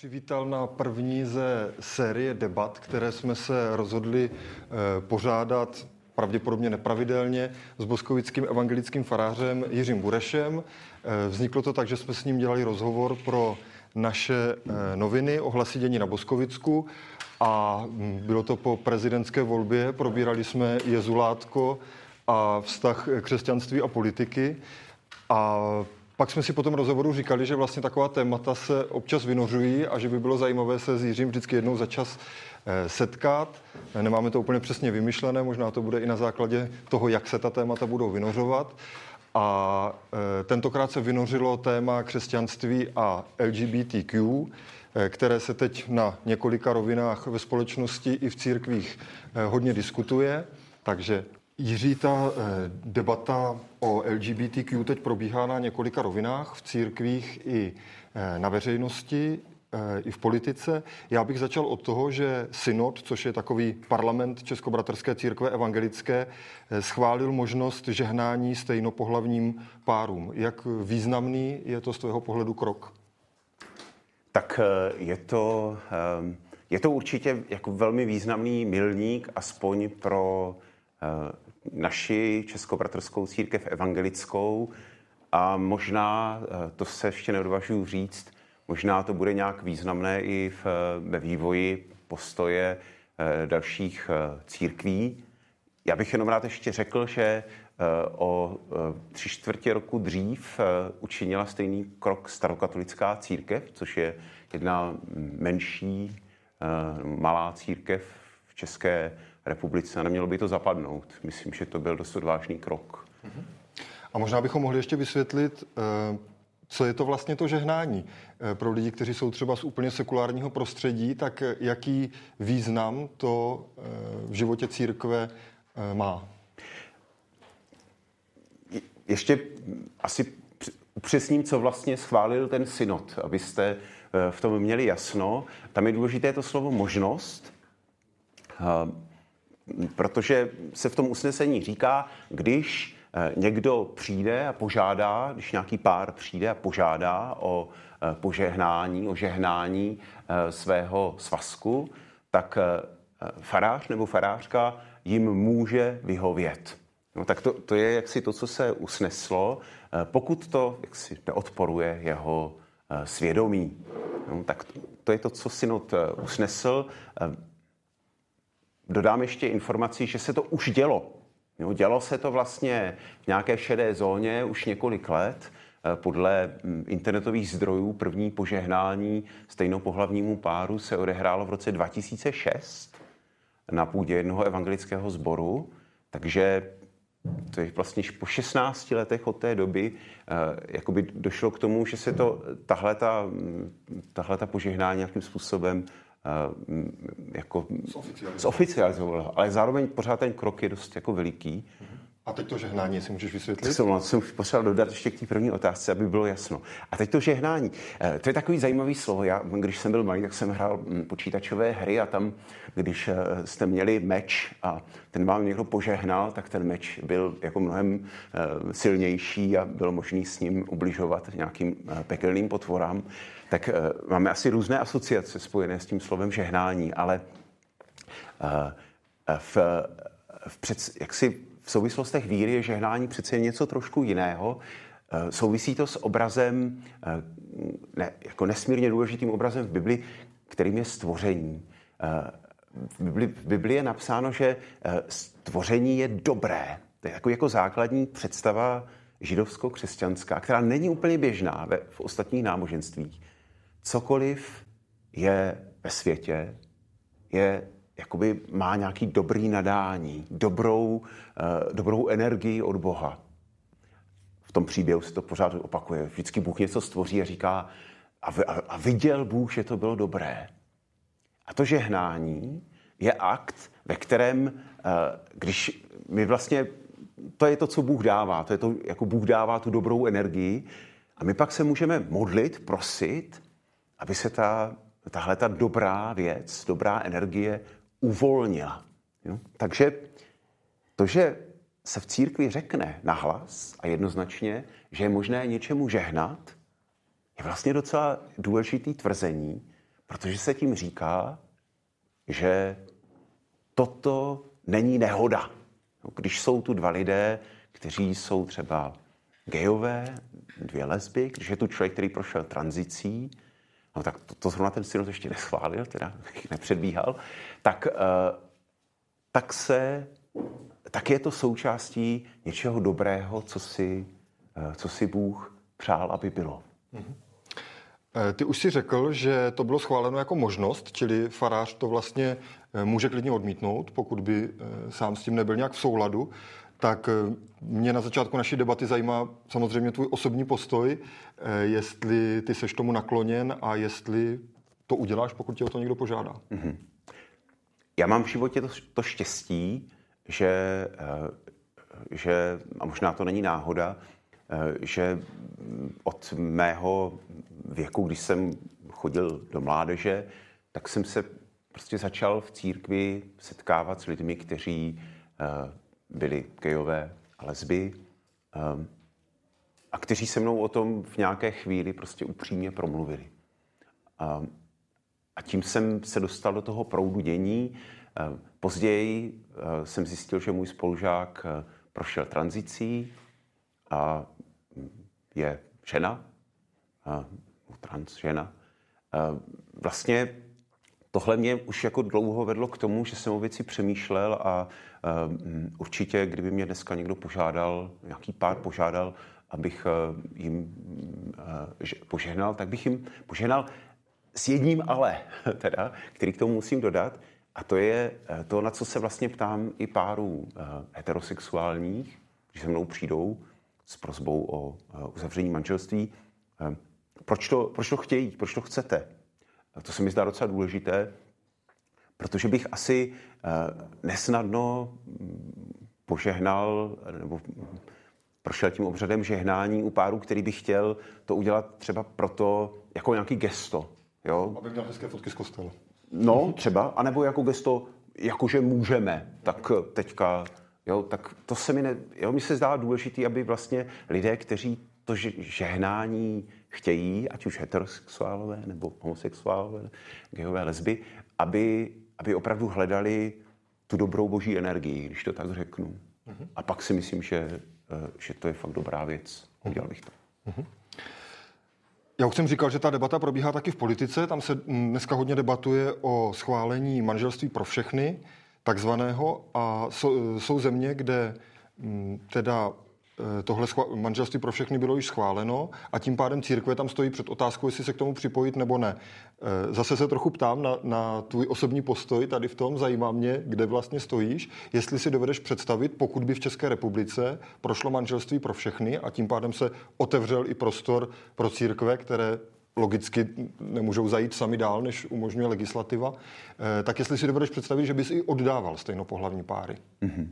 přivítal na první ze série debat, které jsme se rozhodli eh, pořádat pravděpodobně nepravidelně s boskovickým evangelickým farářem Jiřím Burešem. Eh, vzniklo to tak, že jsme s ním dělali rozhovor pro naše eh, noviny o hlasidění na Boskovicku a hm, bylo to po prezidentské volbě. Probírali jsme jezulátko a vztah křesťanství a politiky. A pak jsme si po tom rozhovoru říkali, že vlastně taková témata se občas vynořují a že by bylo zajímavé se s Jiřím vždycky jednou za čas eh, setkat. Nemáme to úplně přesně vymyšlené, možná to bude i na základě toho, jak se ta témata budou vynořovat. A eh, tentokrát se vynořilo téma křesťanství a LGBTQ, eh, které se teď na několika rovinách ve společnosti i v církvích hodně diskutuje. Takže Jiří, ta eh, debata o LGBTQ teď probíhá na několika rovinách, v církvích i eh, na veřejnosti, eh, i v politice. Já bych začal od toho, že synod, což je takový parlament Českobratrské církve evangelické, schválil možnost žehnání stejnopohlavním párům. Jak významný je to z tvého pohledu krok? Tak je to, je to určitě jako velmi významný milník, aspoň pro naši Českobratrskou církev evangelickou a možná, eh, to se ještě neodvažuji říct, možná to bude nějak významné i v, ve vývoji postoje eh, dalších eh, církví. Já bych jenom rád ještě řekl, že o tři čtvrtě roku dřív učinila stejný krok starokatolická církev, což je jedna menší malá církev v České republice a nemělo by to zapadnout. Myslím, že to byl dost odvážný krok. A možná bychom mohli ještě vysvětlit, eh, co je to vlastně to žehnání. Eh, pro lidi, kteří jsou třeba z úplně sekulárního prostředí, tak jaký význam to eh, v životě církve má? Ještě asi upřesním, co vlastně schválil ten synod, abyste v tom měli jasno. Tam je důležité to slovo možnost protože se v tom usnesení říká, když eh, někdo přijde a požádá, když nějaký pár přijde a požádá o eh, požehnání, o žehnání eh, svého svazku, tak farář nebo farářka jim může vyhovět. No, tak to, to je jaksi to, co se usneslo, pokud to jaksi neodporuje jeho svědomí. No, tak to, to je to, co synod usnesl. Dodám ještě informaci, že se to už dělo. Jo, dělo se to vlastně v nějaké šedé zóně už několik let. Eh, podle hm, internetových zdrojů první požehnání stejnopohlavnímu páru se odehrálo v roce 2006 na půdě jednoho evangelického sboru, takže to je vlastně po 16 letech od té doby eh, jakoby došlo k tomu, že se to tahle ta, hm, tahle ta požehnání nějakým způsobem Eh, jako zoficializovala. Ale zároveň pořád ten krok je dost jako veliký. A teď to žehnání, si můžeš vysvětlit? To jsem, jsem potřeboval dodat ještě k té první otázce, aby bylo jasno. A teď to žehnání. Eh, to je takový zajímavý slovo. Já, když jsem byl malý, tak jsem hrál hm, počítačové hry a tam, když eh, jste měli meč a ten vám někdo požehnal, tak ten meč byl jako mnohem silnější a bylo možné s ním ubližovat nějakým pekelným potvorám tak máme asi různé asociace spojené s tím slovem žehnání, ale v, v, před, jaksi souvislostech víry je žehnání přece něco trošku jiného. Uh, souvisí to s obrazem, uh, ne, jako nesmírně důležitým obrazem v Bibli, kterým je stvoření. Uh, v Bibli, v Bibli je napsáno, že stvoření je dobré. To je jako, jako základní představa židovsko-křesťanská, která není úplně běžná ve, v ostatních náboženstvích cokoliv je ve světě, je jakoby má nějaký dobrý nadání, dobrou, uh, dobrou energii od Boha. V tom příběhu se to pořád opakuje. Vždycky Bůh něco stvoří a říká, a, v, a viděl Bůh, že to bylo dobré. A to žehnání je akt, ve kterém, uh, když my vlastně, to je to, co Bůh dává, to je to, jako Bůh dává tu dobrou energii, a my pak se můžeme modlit, prosit, aby se ta, tahle ta dobrá věc, dobrá energie uvolnila. Jo? Takže to, že se v církvi řekne nahlas a jednoznačně, že je možné něčemu žehnat, je vlastně docela důležitý tvrzení, protože se tím říká, že toto není nehoda. Když jsou tu dva lidé, kteří jsou třeba gejové, dvě lesby, když je tu člověk, který prošel tranzicí, no tak to, to zrovna ten synod ještě neschválil, teda nepředbíhal, tak, uh, tak se, tak je to součástí něčeho dobrého, co si, uh, co si Bůh přál, aby bylo. Mm-hmm. Ty už si řekl, že to bylo schváleno jako možnost, čili farář to vlastně může klidně odmítnout, pokud by sám s tím nebyl nějak v souladu tak eh, mě na začátku naší debaty zajímá samozřejmě tvůj osobní postoj, eh, jestli ty seš tomu nakloněn a jestli to uděláš, pokud tě o to někdo požádá. Mm-hmm. Já mám v životě to, to štěstí, že, eh, že, a možná to není náhoda, že od mého věku, když jsem chodil do mládeže, tak jsem se prostě začal v církvi setkávat s lidmi, kteří byli gejové a lesby um, a kteří se mnou o tom v nějaké chvíli prostě upřímně promluvili. Um, a tím jsem se dostal do toho proudu dění. Um, později uh, jsem zjistil, že můj spolužák uh, prošel tranzicí a je žena, uh, trans žena. Uh, vlastně tohle mě už jako dlouho vedlo k tomu, že jsem o věci přemýšlel a uh, určitě, kdyby mě dneska někdo požádal, nějaký pár požádal, abych uh, jim uh, požehnal, tak bych jim požehnal s jedním ale, teda, který k tomu musím dodat, a to je to, na co se vlastně ptám i párů uh, heterosexuálních, když se mnou přijdou s prozbou o uh, uzavření manželství. Uh, proč, to, proč to chtějí, proč to chcete? To se mi zdá docela důležité, protože bych asi eh, nesnadno mm, požehnal nebo prošel tím obřadem žehnání u páru, který by chtěl to udělat třeba proto jako nějaký gesto. Jo? Aby měl hezké fotky z kostela. No, třeba, anebo jako gesto, jakože můžeme, tak teďka, jo, tak to se mi, ne, jo, mi se zdá důležitý, aby vlastně lidé, kteří to žehnání chtějí, ať už heterosexuálové nebo homosexuálové, gejové, lesby, aby, aby opravdu hledali tu dobrou boží energii, když to tak řeknu. Uh-huh. A pak si myslím, že, eh, že to je fakt dobrá věc. Udělal bych to. Uh-huh. Já už jsem říkal, že ta debata probíhá taky v politice. Tam se dneska hodně debatuje o schválení manželství pro všechny, takzvaného. A jsou, jsou země, kde teda Eh, tohle manželství pro všechny bylo již schváleno a tím pádem církve tam stojí před otázkou, jestli se k tomu připojit nebo ne. Eh, zase se trochu ptám na, na tvůj osobní postoj tady v tom, zajímá mě, kde vlastně stojíš, jestli si dovedeš představit, pokud by v České republice prošlo manželství pro všechny a tím pádem se otevřel i prostor pro církve, které logicky nemůžou zajít sami dál, než umožňuje legislativa, eh, tak jestli si dovedeš představit, že bys i oddával stejnopohlavní páry. Mm-hmm.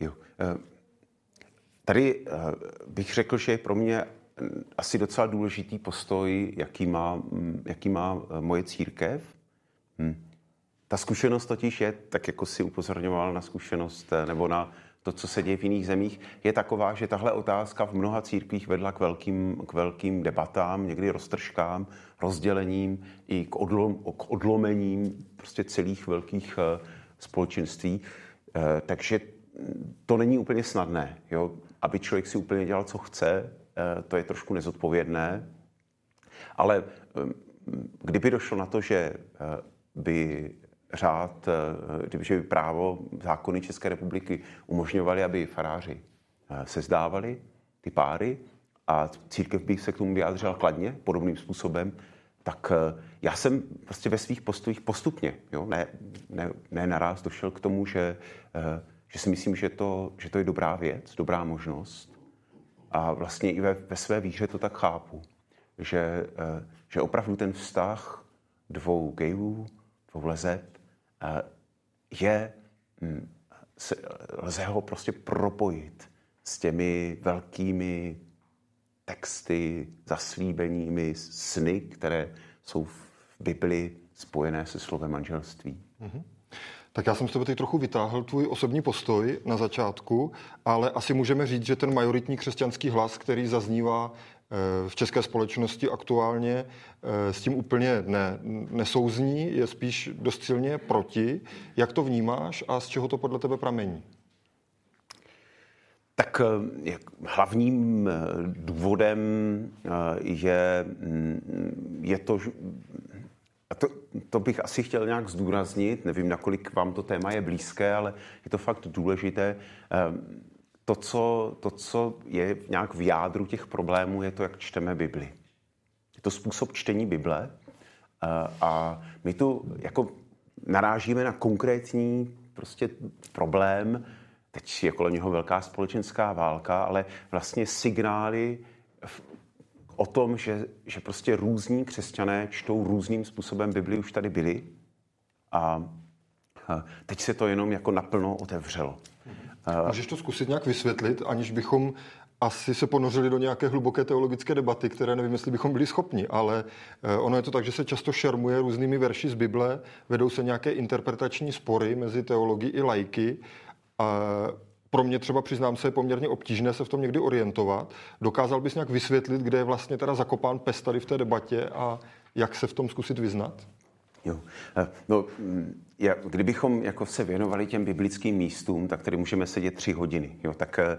Jo. Tady eh, bych řekl, že je pro mě asi docela důležitý postoj, jaký má, mm, jaký má eh, moje církev. Hm. Ta zkušenost totiž je, tak jako si upozorňoval na zkušenost eh, nebo na to, co se děje v jiných zemích, je taková, že tahle otázka v mnoha církvích vedla k velkým, k velkým debatám, někdy roztržkám, rozdělením i k, odlom, k odlomením prostě celých velkých společenství. Takže to není úplně snadné. Jo? Aby člověk si úplně dělal, co chce, eh, to je trošku nezodpovědné. Ale eh, kdyby došlo na to, že eh, by řád, kdyby by právo, zákony České republiky umožňovaly, aby faráři se zdávali ty páry a církev by se k tomu vyjádřila kladně, podobným způsobem, tak já jsem prostě ve svých postojích postupně, jo, ne, ne, ne naraz došel k tomu, že že si myslím, že to, že to je dobrá věc, dobrá možnost. A vlastně i ve, ve své víře to tak chápu, že, eh, že opravdu ten vztah dvou gejů, dvou lezeb eh, je, hm, se, lze ho prostě propojit s těmi velkými texty, zaslíbeními, sny, které jsou v Bibli spojené se slovem manželství. Mm-hmm. Tak já jsem z tebe teď trochu vytáhl tvůj osobní postoj na začátku, ale asi můžeme říct, že ten majoritní křesťanský hlas, který zaznívá v české společnosti aktuálně s tím úplně ne, nesouzní, je spíš dost silně proti. Jak to vnímáš a z čeho to podle tebe pramení? Tak hlavním důvodem je, mm, je to, a to, to bych asi chtěl nějak zdůraznit, nevím, nakolik vám to téma je blízké, ale je to fakt důležité. Ehm, to, co, to, co je nějak v jádru těch problémů, je to, jak čteme Bibli. Je to způsob čtení Bible eh, a my tu jako narážíme na konkrétní prostě problém, teď je kolem něho velká společenská válka, ale vlastně signály o tom, že, že prostě různí křesťané čtou různým způsobem Bibli, už tady byli a teď se to jenom jako naplno otevřelo. Můžeš to zkusit nějak vysvětlit, aniž bychom asi se ponořili do nějaké hluboké teologické debaty, které nevím, jestli bychom byli schopni, ale eh, ono je to tak, že se často šermuje různými verši z Bible, vedou se nějaké interpretační spory mezi teologi i lajky. A pro mě třeba, přiznám se, je poměrně obtížné se v tom někdy orientovat. Dokázal bys nějak vysvětlit, kde je vlastně teda zakopán pes tady v té debatě a jak se v tom zkusit vyznat? Jo. Eh, no, mm, já, kdybychom jako se věnovali těm biblickým místům, tak tady můžeme sedět tři hodiny. Jo, tak eh,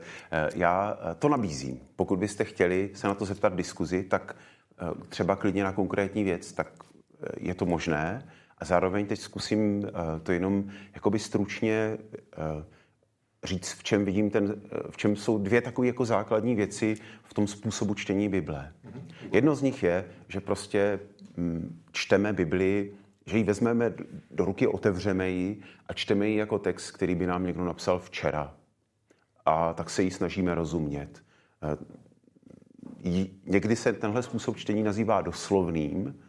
já to nabízím. Pokud byste chtěli se na to zeptat diskuzi, tak eh, třeba klidně na konkrétní věc, tak je to možné. A zároveň teď zkusím to jenom jakoby stručně říct, v čem vidím ten, v čem jsou dvě takové jako základní věci v tom způsobu čtení Bible. Jedno z nich je, že prostě mm, čteme Bibli, že ji vezmeme do ruky, otevřeme ji a čteme ji jako text, který by nám někdo napsal včera. A tak se ji snažíme rozumět. Někdy se tenhle způsob čtení nazývá doslovným,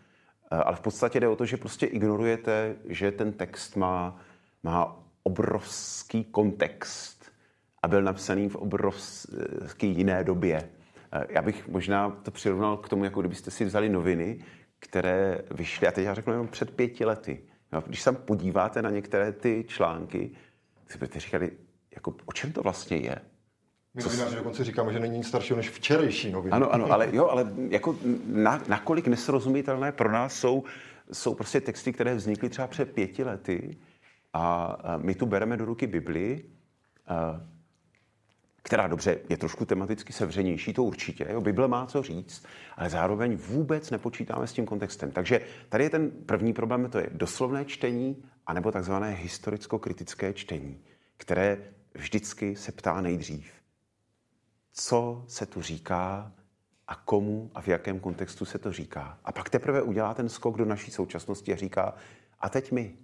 ale v podstatě jde o to, že prostě ignorujete, že ten text má, má obrovský kontext a byl napsaný v obrovské jiné době. Já bych možná to přirovnal k tomu, jako kdybyste si vzali noviny, které vyšly, a teď já řeknu jenom před pěti lety. No, když se podíváte na některé ty články, si budete říkali, jako, o čem to vlastně je? My novináři dokonce říkáme, že není nic staršího než včerejší noviny. Ano, ano, ale, jo, ale jako na, nakolik nesrozumitelné pro nás jsou, jsou prostě texty, které vznikly třeba před pěti lety a my tu bereme do ruky Bibli, která dobře je trošku tematicky sevřenější, to určitě. Jo, Bible má co říct, ale zároveň vůbec nepočítáme s tím kontextem. Takže tady je ten první problém, to je doslovné čtení anebo takzvané historicko-kritické čtení, které vždycky se ptá nejdřív, co se tu říká a komu a v jakém kontextu se to říká. A pak teprve udělá ten skok do naší současnosti a říká, a teď my,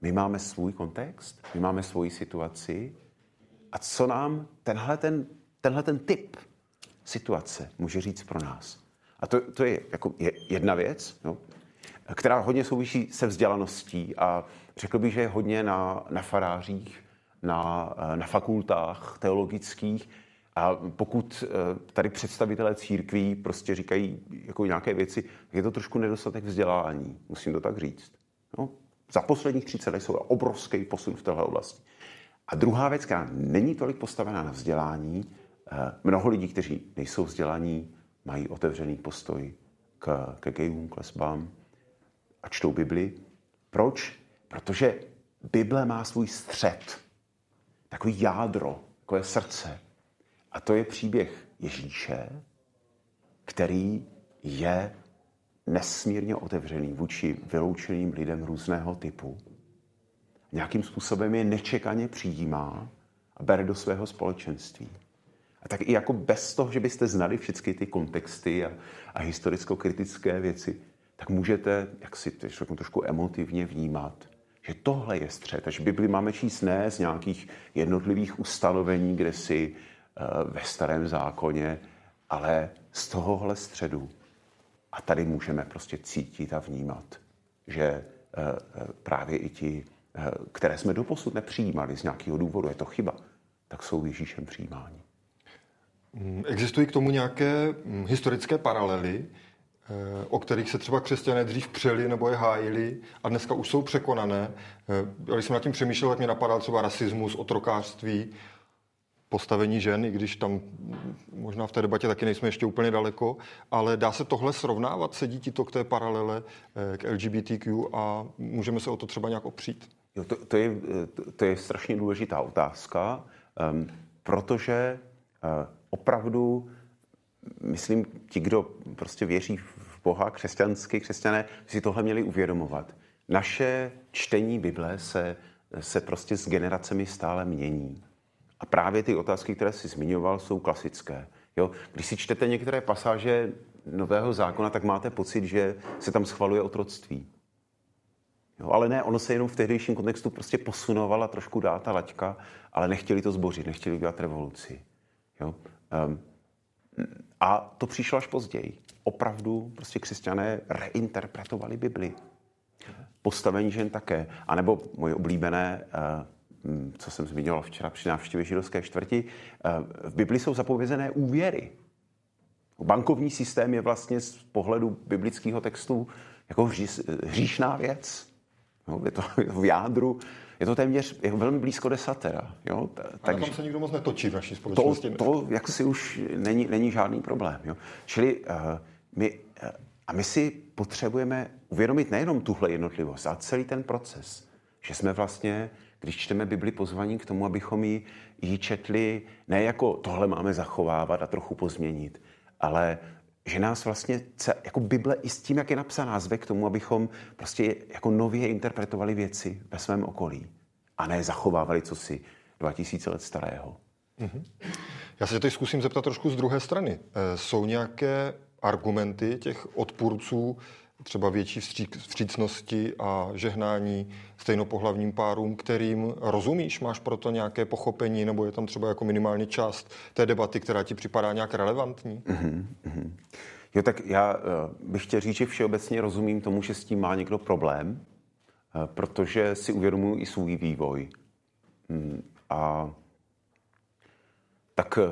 my máme svůj kontext, my máme svoji situaci a co nám tenhle ten, tenhle ten typ situace může říct pro nás. A to, to je jako jedna věc, no, která hodně souvisí se vzdělaností a řekl bych, že je hodně na, na farářích, na, na fakultách teologických, a pokud eh, tady představitelé církví prostě říkají jako nějaké věci, tak je to trošku nedostatek vzdělání, musím to tak říct. No, za posledních 30 let jsou obrovský posun v této oblasti. A druhá věc, která není tolik postavená na vzdělání, eh, mnoho lidí, kteří nejsou vzdělaní, mají otevřený postoj k, ke gejům, k lesbám a čtou Bibli. Proč? Protože Bible má svůj střed, takový jádro, takové srdce. A to je příběh Ježíše, který je nesmírně otevřený vůči vyloučeným lidem různého typu nějakým způsobem je nečekaně přijímá a bere do svého společenství. A tak i jako bez toho, že byste znali všechny ty kontexty a, a historicko-kritické věci, tak můžete, jak si to řeknu, trošku emotivně vnímat, že tohle je střed. Takže Bibli máme číst ne z nějakých jednotlivých ustanovení, kde si uh, ve starém zákoně, ale z tohohle středu. A tady můžeme prostě cítit a vnímat, že uh, právě i ti Eh, které jsme doposud nepřijímali z nějakého důvodu, je to chyba, tak jsou Ježíšem přijímáni. Mm, existují k tomu nějaké mm, historické paralely, eh, o kterých se třeba křesťané dřív přeli nebo je hájili a dneska už jsou překonané. Eh, když jsem nad tím přemýšlel, tak mě napadal třeba rasismus, otrokářství. postavení žen, i když tam možná v té debatě taky nejsme ještě úplně daleko, ale dá se tohle srovnávat? Sedí ti to k té paralele eh, k LGBTQ a můžeme se o to třeba nějak opřít? Jo, to, to, je, to, to je strašně důležitá otázka, um, protože uh, opravdu, myslím, ti, kdo prostě věří v Boha, křesťanský křesťané, si tohle měli uvědomovat. Naše čtení Bible se, se prostě s generacemi stále mění. A právě ty otázky, které jsi zmiňoval, jsou klasické. Jo? Když si čtete některé pasáže Nového zákona, tak máte pocit, že se tam schvaluje otroctví. Jo, ale ne, ono se jenom v tehdejším kontextu prostě posunovala trošku dál ta laťka, ale nechtěli to zbořit, nechtěli udělat revoluci. Jo? Um, a to přišlo až později. Opravdu prostě křesťané reinterpretovali Bibli. Postavení žen také. A nebo moje oblíbené, uh, co jsem zmiňoval včera při návštěvě židovské čtvrti, uh, v Bibli jsou zapovězené úvěry. Bankovní systém je vlastně z pohledu biblického textu jako hříšná věc. Jo, je to v jádru, je to téměř je velmi blízko desatera. Jo? Takže tam se nikdo moc netočí v naší společnosti. To, to jak si už není, není žádný problém. Jo? Čili uh, my, uh, a my si potřebujeme uvědomit nejenom tuhle jednotlivost, ale celý ten proces. Že jsme vlastně, když čteme Bibli, pozvaní k tomu, abychom ji, ji četli ne jako tohle máme zachovávat a trochu pozměnit, ale že nás vlastně, jako Bible i s tím, jak je napsaná, zve k tomu, abychom prostě jako nově interpretovali věci ve svém okolí a ne zachovávali co si 2000 let starého. Mm-hmm. Já se teď zkusím zeptat trošku z druhé strany. E, jsou nějaké argumenty těch odpůrců třeba větší vstřícnosti a žehnání stejnopohlavním párům, kterým rozumíš, máš proto nějaké pochopení, nebo je tam třeba jako minimálně část té debaty, která ti připadá nějak relevantní? Mm-hmm. Jo, tak já uh, bych chtěl říct, že všeobecně rozumím tomu, že s tím má někdo problém, uh, protože si uvědomuji i svůj vývoj. Mm, a tak uh,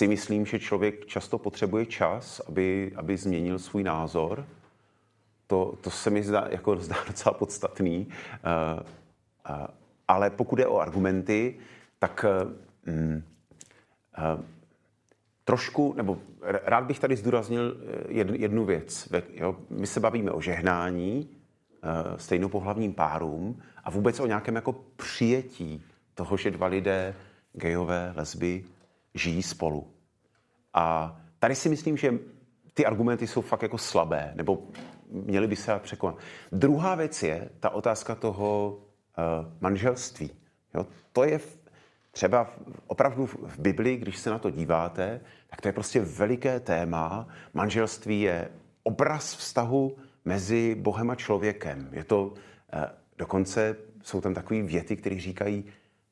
si myslím, že člověk často potřebuje čas, aby, aby změnil svůj názor. To, to se mi zdá, jako zdá docela podstatný. Uh, uh, ale pokud je o argumenty, tak uh, uh, trošku, nebo rád bych tady zdůraznil jednu, jednu věc. Jo? My se bavíme o žehnání uh, stejnopohlavním párům a vůbec o nějakém jako přijetí toho, že dva lidé, gejové, lesby, žijí spolu. A tady si myslím, že ty argumenty jsou fakt jako slabé, nebo měly by se překonat. Druhá věc je ta otázka toho uh, manželství. Jo? To je třeba v, opravdu v Biblii, když se na to díváte, tak to je prostě veliké téma. Manželství je obraz vztahu mezi Bohem a člověkem. Je to, uh, dokonce jsou tam takové věty, které říkají,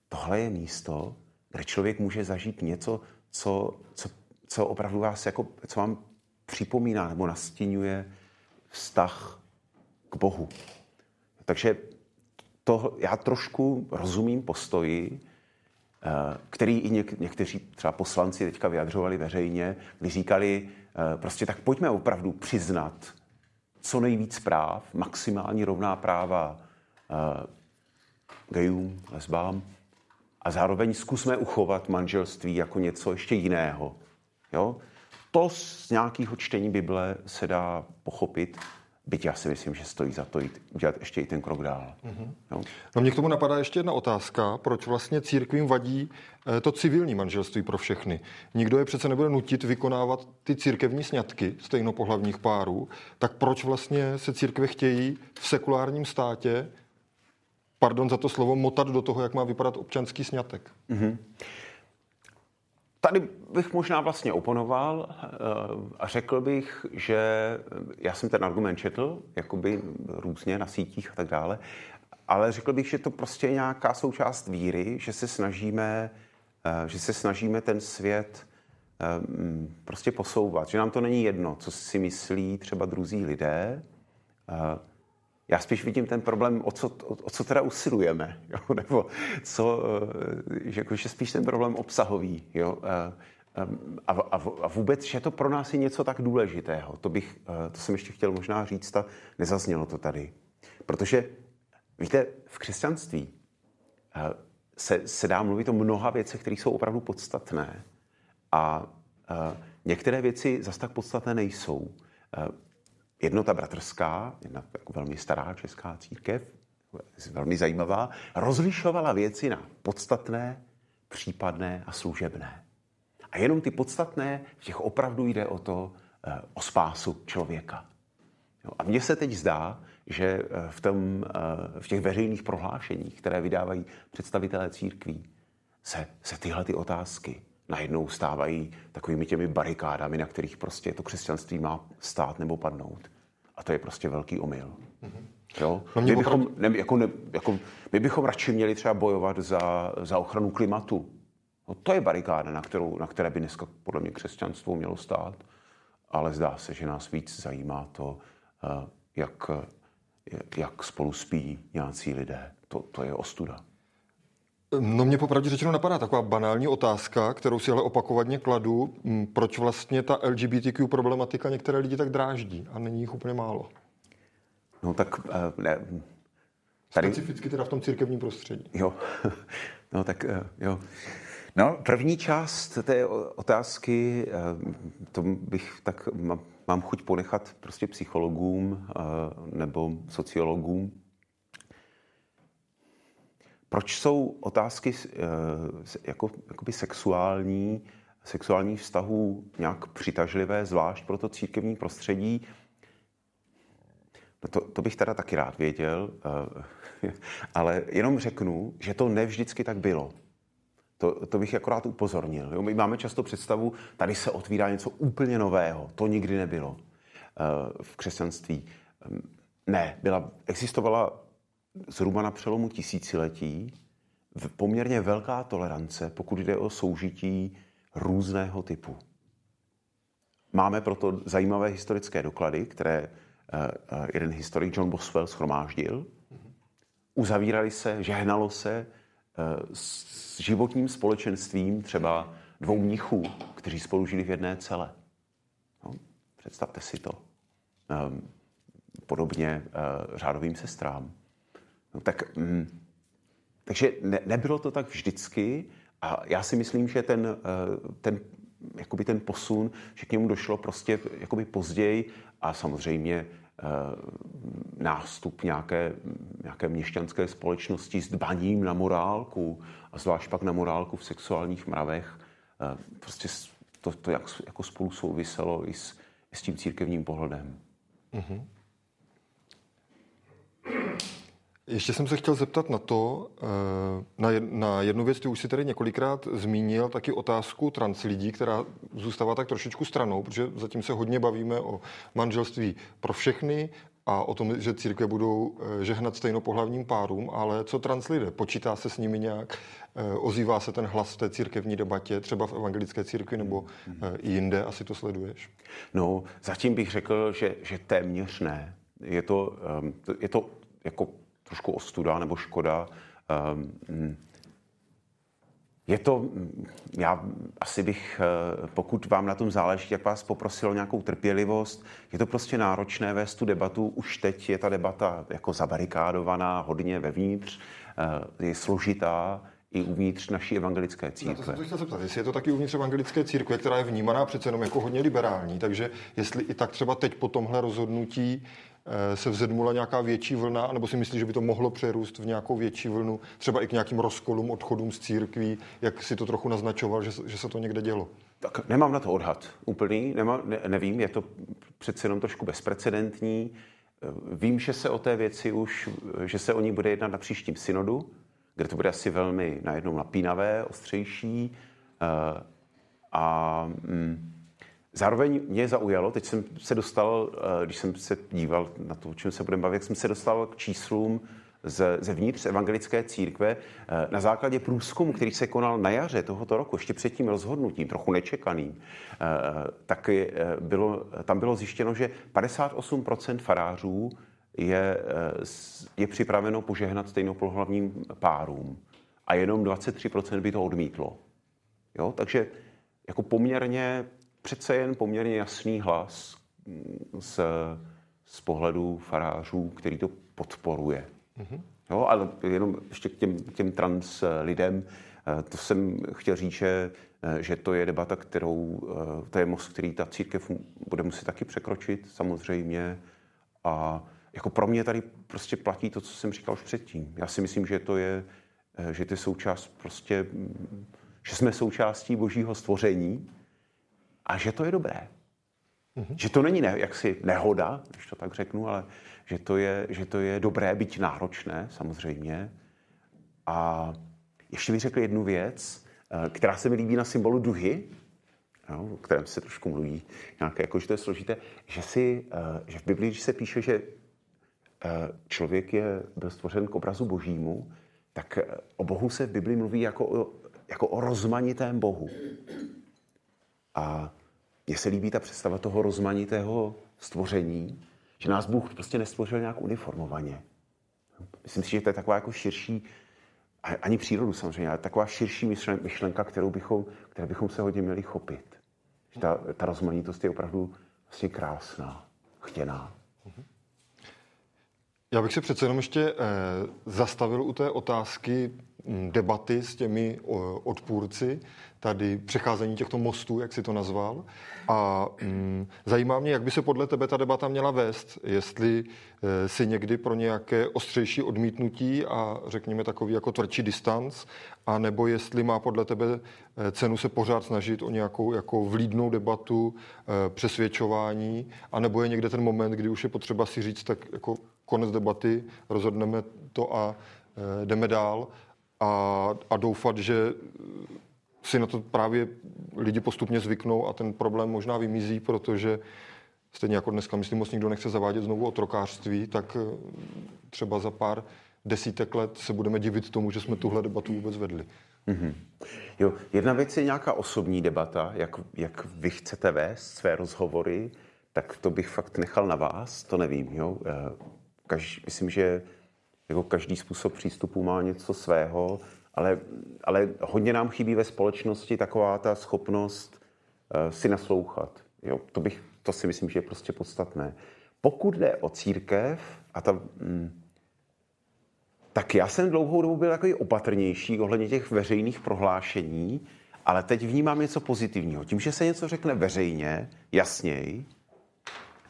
tohle je místo, kde člověk může zažít něco, co, co, co opravdu vás jako, co vám připomíná nebo nastínuje vztah k Bohu. Takže to, já trošku rozumím postoji, eh, který i něk, někteří třeba poslanci teďka vyjadřovali veřejně, kdy říkali, eh, prostě tak pojďme opravdu přiznat co nejvíc práv, maximální rovná práva eh, gejům, lesbám, a zároveň zkusme uchovat manželství jako něco ještě jiného. Jo? To z nějakého čtení Bible se dá pochopit, byť já si myslím, že stojí za to jít, udělat ještě i ten krok dál. Mm-hmm. Jo? No mě k tomu napadá ještě jedna otázka, proč vlastně církvím vadí eh, to civilní manželství pro všechny. Nikdo je přece nebude nutit vykonávat ty církevní sňatky stejnopohlavních párů, tak proč vlastně se církve chtějí v sekulárním státě pardon za to slovo, motat do toho, jak má vypadat občanský snětek. Mm-hmm. Tady bych možná vlastně oponoval eh, a řekl bych, že já jsem ten argument četl, jakoby různě na sítích a tak dále, ale řekl bych, že to prostě je nějaká součást víry, že se snažíme, eh, že se snažíme ten svět eh, prostě posouvat, že nám to není jedno, co si myslí třeba druzí lidé, já spíš vidím ten problém, o co, o, o co teda usilujeme, jo? nebo co, eh, že, jako, že spíš ten problém obsahový. Jo? A, a, a, a vůbec, že to pro nás je něco tak důležitého. To, bych, eh, to jsem ještě chtěl možná říct a nezaznělo to tady. Protože, víte, v křesťanství eh, se, se dá mluvit o mnoha věcech, které jsou opravdu podstatné. A uh, některé věci zas tak podstatné nejsou. Jednota bratrská, jedna jako velmi stará česká církev, velmi zajímavá, rozlišovala věci na podstatné, případné a služebné. A jenom ty podstatné, v těch opravdu jde o to, eh, o spásu člověka. A mně se teď zdá, že eh, v, tom, eh, v těch veřejných prohlášeních, které vydávají představitelé církví, se, se tyhle ty otázky najednou stávají takovými těmi barikádami, na kterých prostě to křesťanství má stát nebo padnout. A to je prostě velký omyl. Mm-hmm. Jo? No my, bychom, ne, jako, ne, jako, my bychom radši měli třeba bojovat za, za ochranu klimatu. No, to je barikáda, na, kterou, na které by dneska podle mě křesťanstvo mělo stát. Ale zdá se, že nás víc zajímá to, eh, jak, jak spolu spí nějací lidé. To, to je ostuda. No mě popravdě řečeno napadá taková banální otázka, kterou si ale opakovaně kladu. Mm, proč vlastně ta LGBTQ problematika některé lidi tak dráždí a není jich úplně málo? No tak uh, ne. Tady... Specificky teda v tom církevním prostředí. Jo, no tak uh, jo. No, první část té otázky, uh, to bych tak mám, mám chuť ponechat prostě psychologům uh, nebo sociologům. Proč jsou otázky uh, jako, jakoby sexuální, sexuální vztahů nějak přitažlivé, zvlášť pro to církevní prostředí? No to, to bych teda taky rád věděl, uh, ale jenom řeknu, že to nevždycky tak bylo. To, to bych akorát upozornil. Jo? My máme často představu, tady se otvírá něco úplně nového. To nikdy nebylo uh, v křesťanství. Um, ne, byla, existovala zhruba na přelomu tisíciletí poměrně velká tolerance, pokud jde o soužití různého typu. Máme proto zajímavé historické doklady, které Eh, eh, jeden historik John Boswell schromáždil. Uzavírali se, žehnalo se eh, s životním společenstvím třeba dvou mnichů, kteří spolu žili v jedné celé. No, představte si to. Um, podobně řádovým sestrám. No, tak, um, takže ne, nebylo to tak vždycky a já si myslím, že ten, uh, ten, jakoby ten posun, že k němu došlo prostě jakoby později a samozřejmě eh, nástup nějaké, nějaké měšťanské společnosti s dbaním na morálku a zvlášť pak na morálku v sexuálních mravech. Eh, prostě to, to jak, jako spolu souviselo i s, i s tím církevním pohledem. Mm-hmm. Ještě jsem se chtěl zeptat na to, eh, na jednu věc, ty už si tady několikrát zmínil, taky otázku trans lidí, která zůstává tak trošičku stranou, protože zatím se hodně bavíme o manželství pro všechny a o tom, že církve budou eh, žehnat stejnopohlavním párům, ale co trans lidé? Počítá se s nimi nějak? Eh, ozývá se ten hlas v té církevní debatě, třeba v evangelické církvi nebo i jinde? Asi to sleduješ? No, zatím bych řekl, že, že téměř ne. Je to, ehm, je to jako trošku ostuda nebo škoda. Ehm, je to, já asi bych, eh, pokud vám na tom záleží, jak vás poprosil o nějakou trpělivost, je to prostě náročné vést tu debatu. Už teď je ta debata jako zabarikádovaná hodně vevnitř, eh, je složitá, i uvnitř naší evangelické církve. No, to jsem chtěl zeptat, jestli je to taky uvnitř evangelické církve, která je vnímaná přece jenom jako hodně liberální, takže jestli i tak třeba teď po tomhle rozhodnutí se vzedmula nějaká větší vlna, nebo si myslíš, že by to mohlo přerůst v nějakou větší vlnu, třeba i k nějakým rozkolům, odchodům z církví, jak si to trochu naznačoval, že, že se to někde dělo? Tak nemám na to odhad úplný, nemám, ne, nevím, je to přece jenom trošku bezprecedentní. Eh, vím, že se o té věci už, že se o ní bude jednat na příštím synodu, kde to bude asi velmi najednou napínavé, ostřejší. Eh, a mm, Zároveň mě zaujalo, teď jsem se dostal, eh, když jsem se díval na to, o čem se budeme bavit, jsem se dostal k číslům ze, zevnitř evangelické církve eh, na základě průzkumu, který se konal na jaře tohoto roku, ještě před tím rozhodnutím, trochu nečekaným, eh, tak bylo, tam bylo zjištěno, že 58% farářů je, je připraveno požehnat stejnopohlavním párům a jenom 23% by to odmítlo. Jo? Takže jako poměrně přece jen poměrně jasný hlas z, z pohledu farářů, který to podporuje. Mm-hmm. Jo, ale jenom ještě k těm, těm trans lidem, to jsem chtěl říct, že, že to je debata, kterou, to je most, který ta církev bude muset taky překročit, samozřejmě. A jako pro mě tady prostě platí to, co jsem říkal už předtím. Já si myslím, že to je, že to je součást prostě, že jsme součástí božího stvoření a že to je dobré. Mm-hmm. Že to není ne, jaksi nehoda, když to tak řeknu, ale že to je, že to je dobré, byť náročné, samozřejmě. A ještě bych řekl jednu věc, eh, která se mi líbí na symbolu duhy, jo, o kterém se trošku mluví, nějaké, jako, že to je složité, že, si, eh, že v Biblii, když se píše, že eh, člověk je, byl stvořen k obrazu božímu, tak o Bohu se v Biblii mluví jako o, jako o rozmanitém Bohu. A mně se líbí ta představa toho rozmanitého stvoření, že nás Bůh prostě nestvořil nějak uniformovaně. Myslím si, že to je taková jako širší, ani přírodu samozřejmě, ale taková širší myšlenka, kterou bychom, které bychom se hodně měli chopit. Že ta, ta rozmanitost je opravdu vlastně krásná, chtěná. Já bych se přece jenom ještě eh, zastavil u té otázky debaty s těmi odpůrci, tady přecházení těchto mostů, jak si to nazval. A mm, zajímá mě, jak by se podle tebe ta debata měla vést, jestli e, si někdy pro nějaké ostřejší odmítnutí a řekněme takový jako tvrdší distanc, a nebo jestli má podle tebe e, cenu se pořád snažit o nějakou jako vlídnou debatu, e, přesvědčování, a nebo je někde ten moment, kdy už je potřeba si říct, tak jako konec debaty, rozhodneme to a jdeme dál a, a doufat, že si na to právě lidi postupně zvyknou a ten problém možná vymizí, protože stejně jako dneska, myslím, moc nikdo nechce zavádět znovu otrokářství, tak eh, třeba za pár desítek let se budeme divit tomu, že jsme tuhle debatu vůbec vedli. Mm-hmm. Jo, jedna věc je nějaká osobní debata, jak, jak vy chcete vést své rozhovory, tak to bych fakt nechal na vás, to nevím. Jo? Eh, Kaž, myslím, že jako každý způsob přístupu má něco svého ale, ale hodně nám chybí ve společnosti taková ta schopnost uh, si naslouchat. Jo, to, bych, to si myslím, že je prostě podstatné. Pokud jde o církev a ta... Mm, tak já jsem dlouhou dobu byl takový opatrnější ohledně těch veřejných prohlášení, ale teď vnímám něco pozitivního. Tím, že se něco řekne veřejně, jasněji,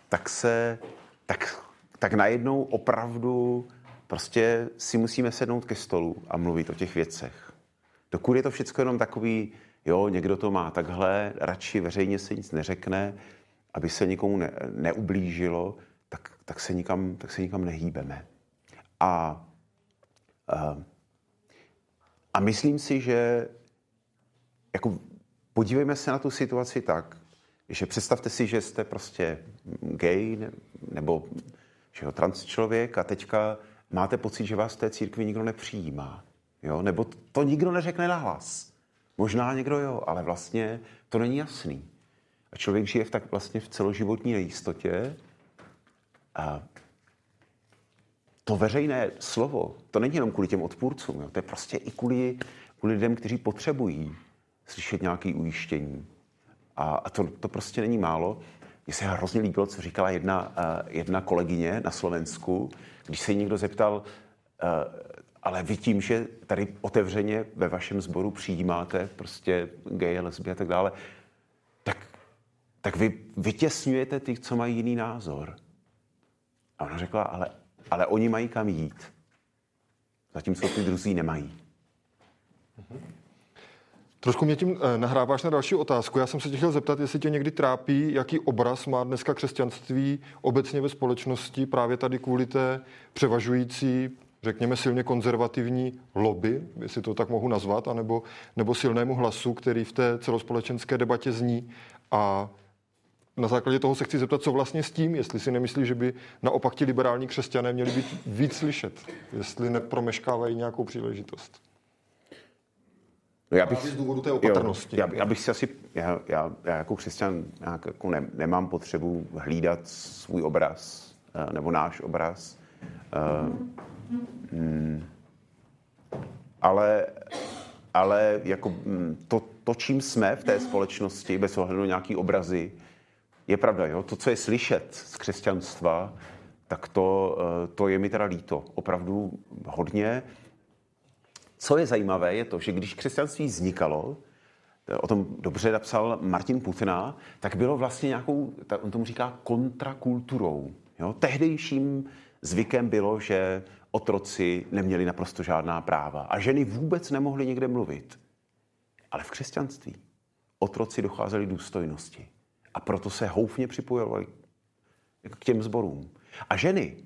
tak se, tak, tak najednou opravdu Prostě si musíme sednout ke stolu a mluvit o těch věcech. Dokud je to všechno jenom takový, jo, někdo to má takhle, radši veřejně se nic neřekne, aby se nikomu ne, neublížilo, tak, tak, se nikam, tak se nikam nehýbeme. A, a, a myslím si, že jako podívejme se na tu situaci tak, že představte si, že jste prostě gay nebo že jo, trans člověk a teďka máte pocit, že vás v té církvi nikdo nepřijímá. Jo? Nebo to nikdo neřekne nahlas. Možná někdo jo, ale vlastně to není jasný. A člověk žije v tak vlastně v celoživotní nejistotě a to veřejné slovo, to není jenom kvůli těm odpůrcům, jo? to je prostě i kvůli, kvůli lidem, kteří potřebují slyšet nějaké ujištění. A, a to, to prostě není málo. Mně se hrozně líbilo, co říkala jedna, uh, jedna kolegyně na Slovensku, když se někdo zeptal, uh, ale vy tím, že tady otevřeně ve vašem sboru přijímáte prostě gay, lesby a tak dále, tak, tak vy vytěsňujete ty, co mají jiný názor. A ona řekla, ale, ale oni mají kam jít. Zatímco ty druzí nemají. Mm-hmm. Trošku mě tím eh, nahráváš na další otázku. Já jsem se tě chtěl zeptat, jestli tě někdy trápí, jaký obraz má dneska křesťanství obecně ve společnosti právě tady kvůli té převažující, řekněme silně konzervativní lobby, jestli to tak mohu nazvat, anebo, nebo silnému hlasu, který v té celospolečenské debatě zní. A na základě toho se chci zeptat, co vlastně s tím, jestli si nemyslí, že by naopak ti liberální křesťané měli být víc slyšet, jestli nepromeškávají nějakou příležitost. No já bych, z důvodu té opatrnosti. Jo, já, já, bych si asi, já, já, já jako křesťan nějak jako ne, nemám potřebu hlídat svůj obraz eh, nebo náš obraz. Uh, mm, ale, ale jako mm, to, to, čím jsme v té společnosti, bez ohledu na nějaký obrazy, je pravda, jo? to, co je slyšet z křesťanstva, tak to, to je mi teda líto. Opravdu hodně. Co je zajímavé, je to, že když křesťanství vznikalo, o tom dobře napsal Martin Putna, tak bylo vlastně nějakou, on tomu říká kontrakulturou. Jo? Tehdejším zvykem bylo, že otroci neměli naprosto žádná práva a ženy vůbec nemohly někde mluvit. Ale v křesťanství otroci docházeli důstojnosti a proto se houfně připojovali k těm zborům. A ženy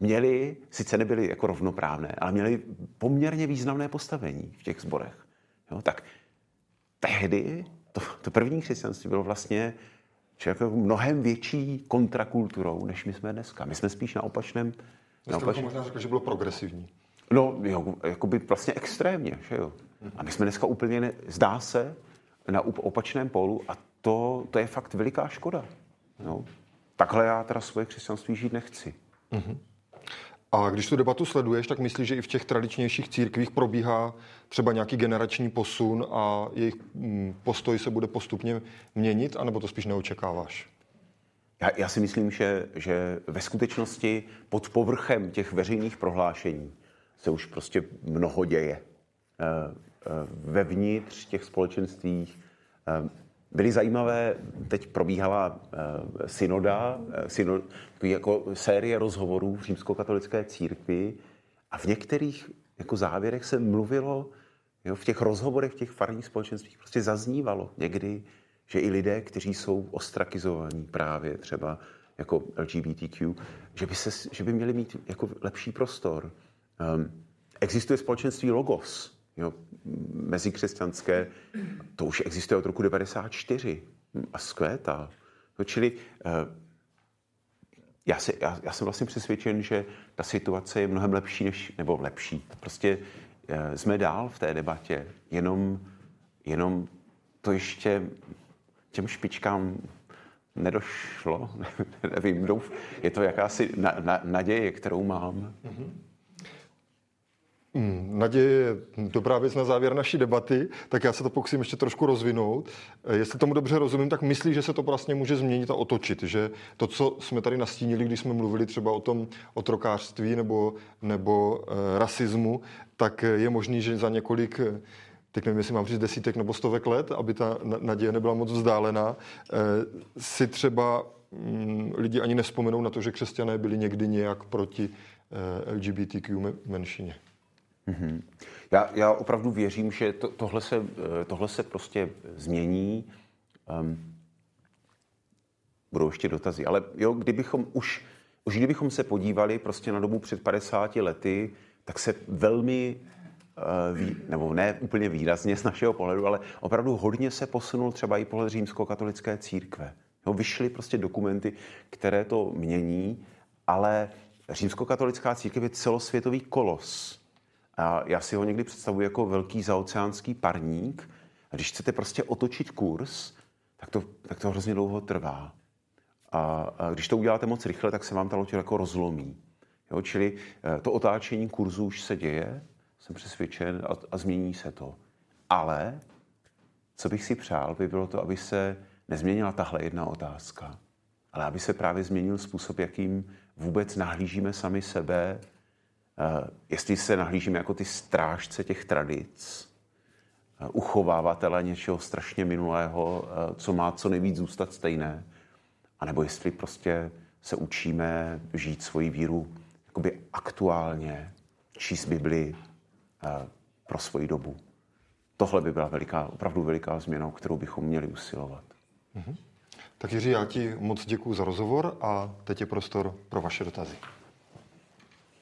měly, sice nebyly jako rovnoprávné, ale měly poměrně významné postavení v těch zborech. Jo, tak tehdy to, to první křesťanství bylo vlastně jako mnohem větší kontrakulturou, než my jsme dneska. My jsme spíš na opačném... Vy na opačném... možná řekl, že bylo progresivní. No, jo, jako by vlastně extrémně, že jo. A my jsme dneska úplně, ne, zdá se, na opačném polu a to, to je fakt veliká škoda. Jo. Takhle já teda svoje křesťanství žít nechci. Mm-hmm. A když tu debatu sleduješ, tak myslíš, že i v těch tradičnějších církvích probíhá třeba nějaký generační posun a jejich mm, postoj se bude postupně měnit, anebo to spíš neočekáváš? Já, já si myslím, že, že ve skutečnosti pod povrchem těch veřejných prohlášení se už prostě mnoho děje. Eh, eh, vevnitř těch společenstvích eh, byly zajímavé, teď probíhala synoda, synod, jako série rozhovorů v římskokatolické církvi a v některých jako závěrech se mluvilo, jo, v těch rozhovorech, v těch farních společenstvích prostě zaznívalo někdy, že i lidé, kteří jsou ostrakizovaní právě třeba jako LGBTQ, že by, se, že by měli mít jako lepší prostor. Um, existuje společenství Logos, jo, mezikřesťanské, to už existuje od roku 94 a skvétá. No, čili uh, já, si, já, já jsem vlastně přesvědčen, že ta situace je mnohem lepší, než, nebo lepší. Prostě uh, jsme dál v té debatě, jenom, jenom to ještě těm špičkám nedošlo, nevím, douf, je to jakási na, na, naděje, kterou mám. Mm-hmm. Hmm, naděje je dobrá věc na závěr naší debaty, tak já se to pokusím ještě trošku rozvinout. Eh, jestli tomu dobře rozumím, tak myslíš, že se to vlastně může změnit a otočit, že to, co jsme tady nastínili, když jsme mluvili třeba o tom otrokářství nebo, nebo e, rasismu, tak je možný, že za několik teď nevím, jestli mám říct desítek nebo stovek let, aby ta naděje nebyla moc vzdálená, eh, si třeba mm, lidi ani nespomenou na to, že křesťané byli někdy nějak proti LGBTQ menšině. Mm-hmm. Já, já opravdu věřím, že to, tohle, se, eh, tohle se prostě změní. Um, budou ještě dotazy, ale jo, kdybychom už, už kdybychom se podívali prostě na dobu před 50 lety, tak se velmi, uh, nebo ne úplně výrazně z našeho pohledu, ale opravdu hodně se posunul třeba i pohled římskokatolické církve. Jo, vyšly prostě dokumenty, které to mění, ale římskokatolická církev je celosvětový kolos a já si ho někdy představuji jako velký zaoceánský parník. A když chcete prostě otočit kurz, tak to, tak to hrozně dlouho trvá. A, a když to uděláte moc rychle, tak se vám ta loď jako rozlomí. Jo, čili eh, to otáčení kurzu už se děje, jsem přesvědčen, a, a změní se to. Ale co bych si přál, by bylo to, aby se nezměnila tahle jedna otázka, ale aby se právě změnil způsob, jakým vůbec nahlížíme sami sebe jestli se nahlížíme jako ty strážce těch tradic, eh, uchovávatele něčeho strašně minulého, eh, co má co nejvíc zůstat stejné, anebo jestli prostě se učíme žít svoji víru jakoby aktuálně, číst Bibli pro svoji dobu. Tohle by byla veliká, opravdu veliká změna, o kterou bychom měli usilovat. Mm-hmm. Tak Jiří, já ti moc děkuji za rozhovor a teď je prostor pro vaše dotazy.